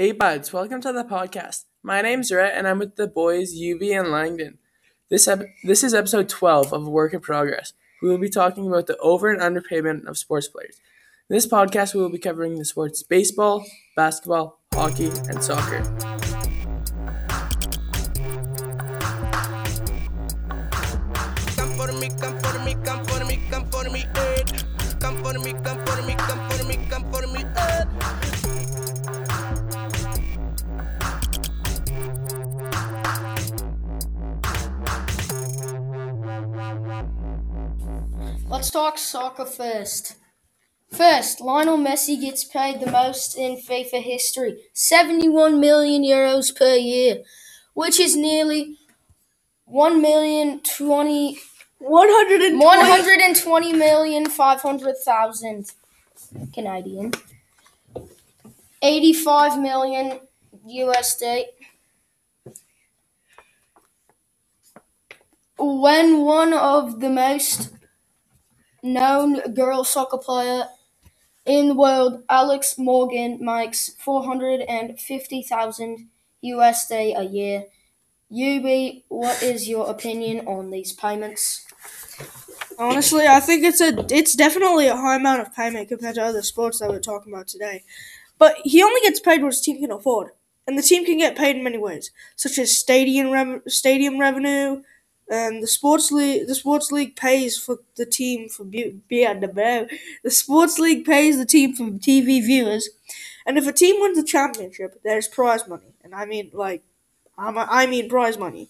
Hey buds, welcome to the podcast. My name's Rhett and I'm with the boys Euby and Langdyn. This ep- this is episode 12 of Work in Progress. We will be talking about the over and underpayment of sports players. In this podcast we will be covering the sports baseball, basketball, hockey, and soccer. Come for me, come for me, come for me, come for me, eh. Come for me, come for me, come for me, come for me, eh. Let's talk soccer first. First, Lionel Messi gets paid the most in FIFA history 71 million euros per year, which is nearly 1 million 20, 120. 120 million 500,000 Canadian. 85 million USD. When one of the most known girl soccer player in the world, Alex Morgan, makes 450,000 USD a year. Euby, what is your opinion on these payments? Honestly, I think it's a it's definitely a high amount of payment compared to other sports that we're talking about today. But he only gets paid what his team can afford, and the team can get paid in many ways, such as stadium rev- stadium revenue, and the sports league. The sports league pays for the team for yeah, the the sports league pays the team for TV viewers, and if a team wins the championship, there's prize money, and I mean like, I'm- I mean prize money.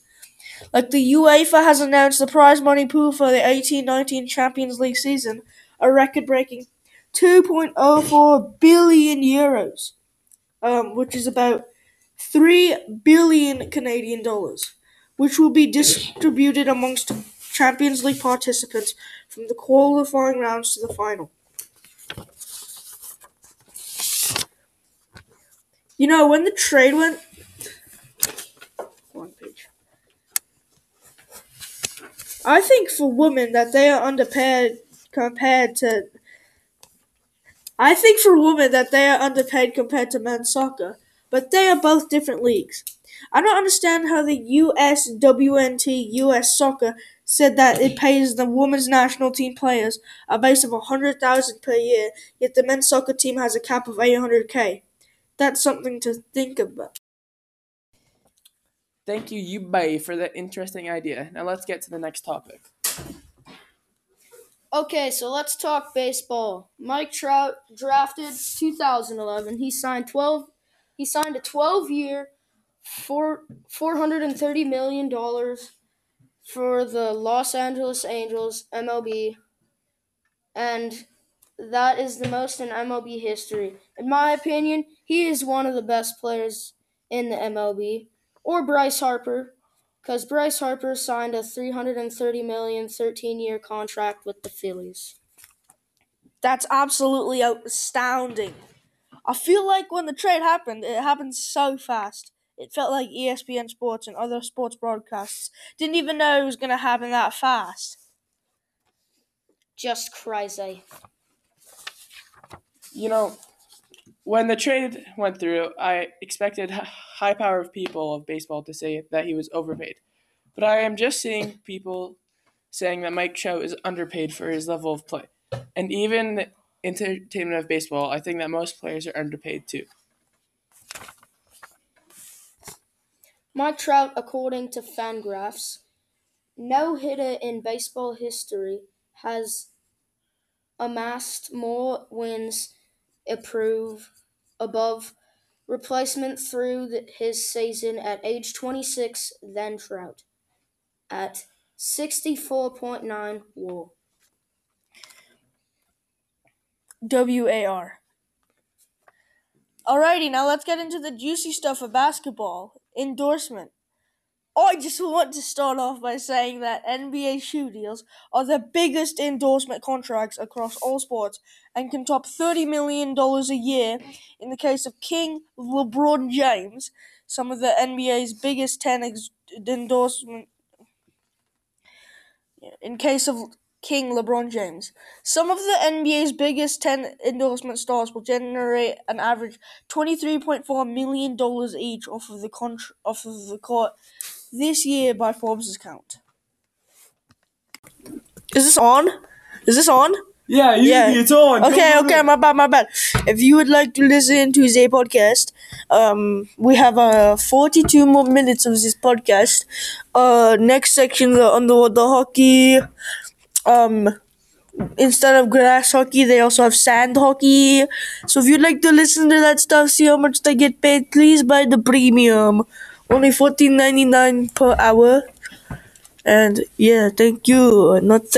Like the UEFA has announced the prize money pool for the 18-19 Champions League season, a record-breaking 2.04 billion euros, um, which is about 3 billion Canadian dollars, which will be distributed amongst Champions League participants from the qualifying rounds to the final. You know, when the trade went one page. I think for women that they are underpaid compared to. I think for women that they are underpaid compared to men's soccer, but they are both different leagues. I don't understand how the USWNT US Soccer said that it pays the women's national team players a base of 100,000 per year, yet the men's soccer team has a cap of 800k. That's something to think about. Thank you Euby for that interesting idea. Now let's get to the next topic. Okay, so let's talk baseball. Mike Trout drafted 2011. He signed 12 he signed a 12-year for 430 million dollars for the Los Angeles Angels MLB and that is the most in MLB history. In my opinion, he is one of the best players in the MLB or Bryce Harper because Bryce Harper signed a 330 million 13 year contract with the Phillies. That's absolutely astounding. I feel like when the trade happened, it happened so fast. It felt like ESPN Sports and other sports broadcasts didn't even know it was going to happen that fast. Just crazy. You know, when the trade went through, I expected high power of people of baseball to say that he was overpaid. But I am just seeing people saying that Mike Trout is underpaid for his level of play. And even the entertainment of baseball, I think that most players are underpaid too. Mike Trout, according to Fangraphs, no hitter in baseball history has amassed more wins above replacement through the, his season at age 26 than Trout at 64.9 WAR. WAR. Alrighty, now let's get into the juicy stuff of basketball. Endorsement. I just want to start off by saying that NBA shoe deals are the biggest endorsement contracts across all sports and can top $30 million a year in the case of King LeBron James, some of the NBA's biggest 10 ex- endorsement. In case of King LeBron James. Some of the NBA's biggest 10 endorsement stars will generate an average $23.4 million each off of the contr- off of the court this year by Forbes' count. Is this on? Is this on? Yeah, Yeah. it's on. Okay, okay, my bad, my bad. If you would like to listen to the podcast, um, we have uh, 42 more minutes of this podcast. Uh, next section on the underwater hockey. Um, instead of grass hockey, they also have sand hockey. So if you'd like to listen to that stuff, see how much they get paid, please buy the premium. Only fourteen ninety nine per hour. And yeah, thank you. Note.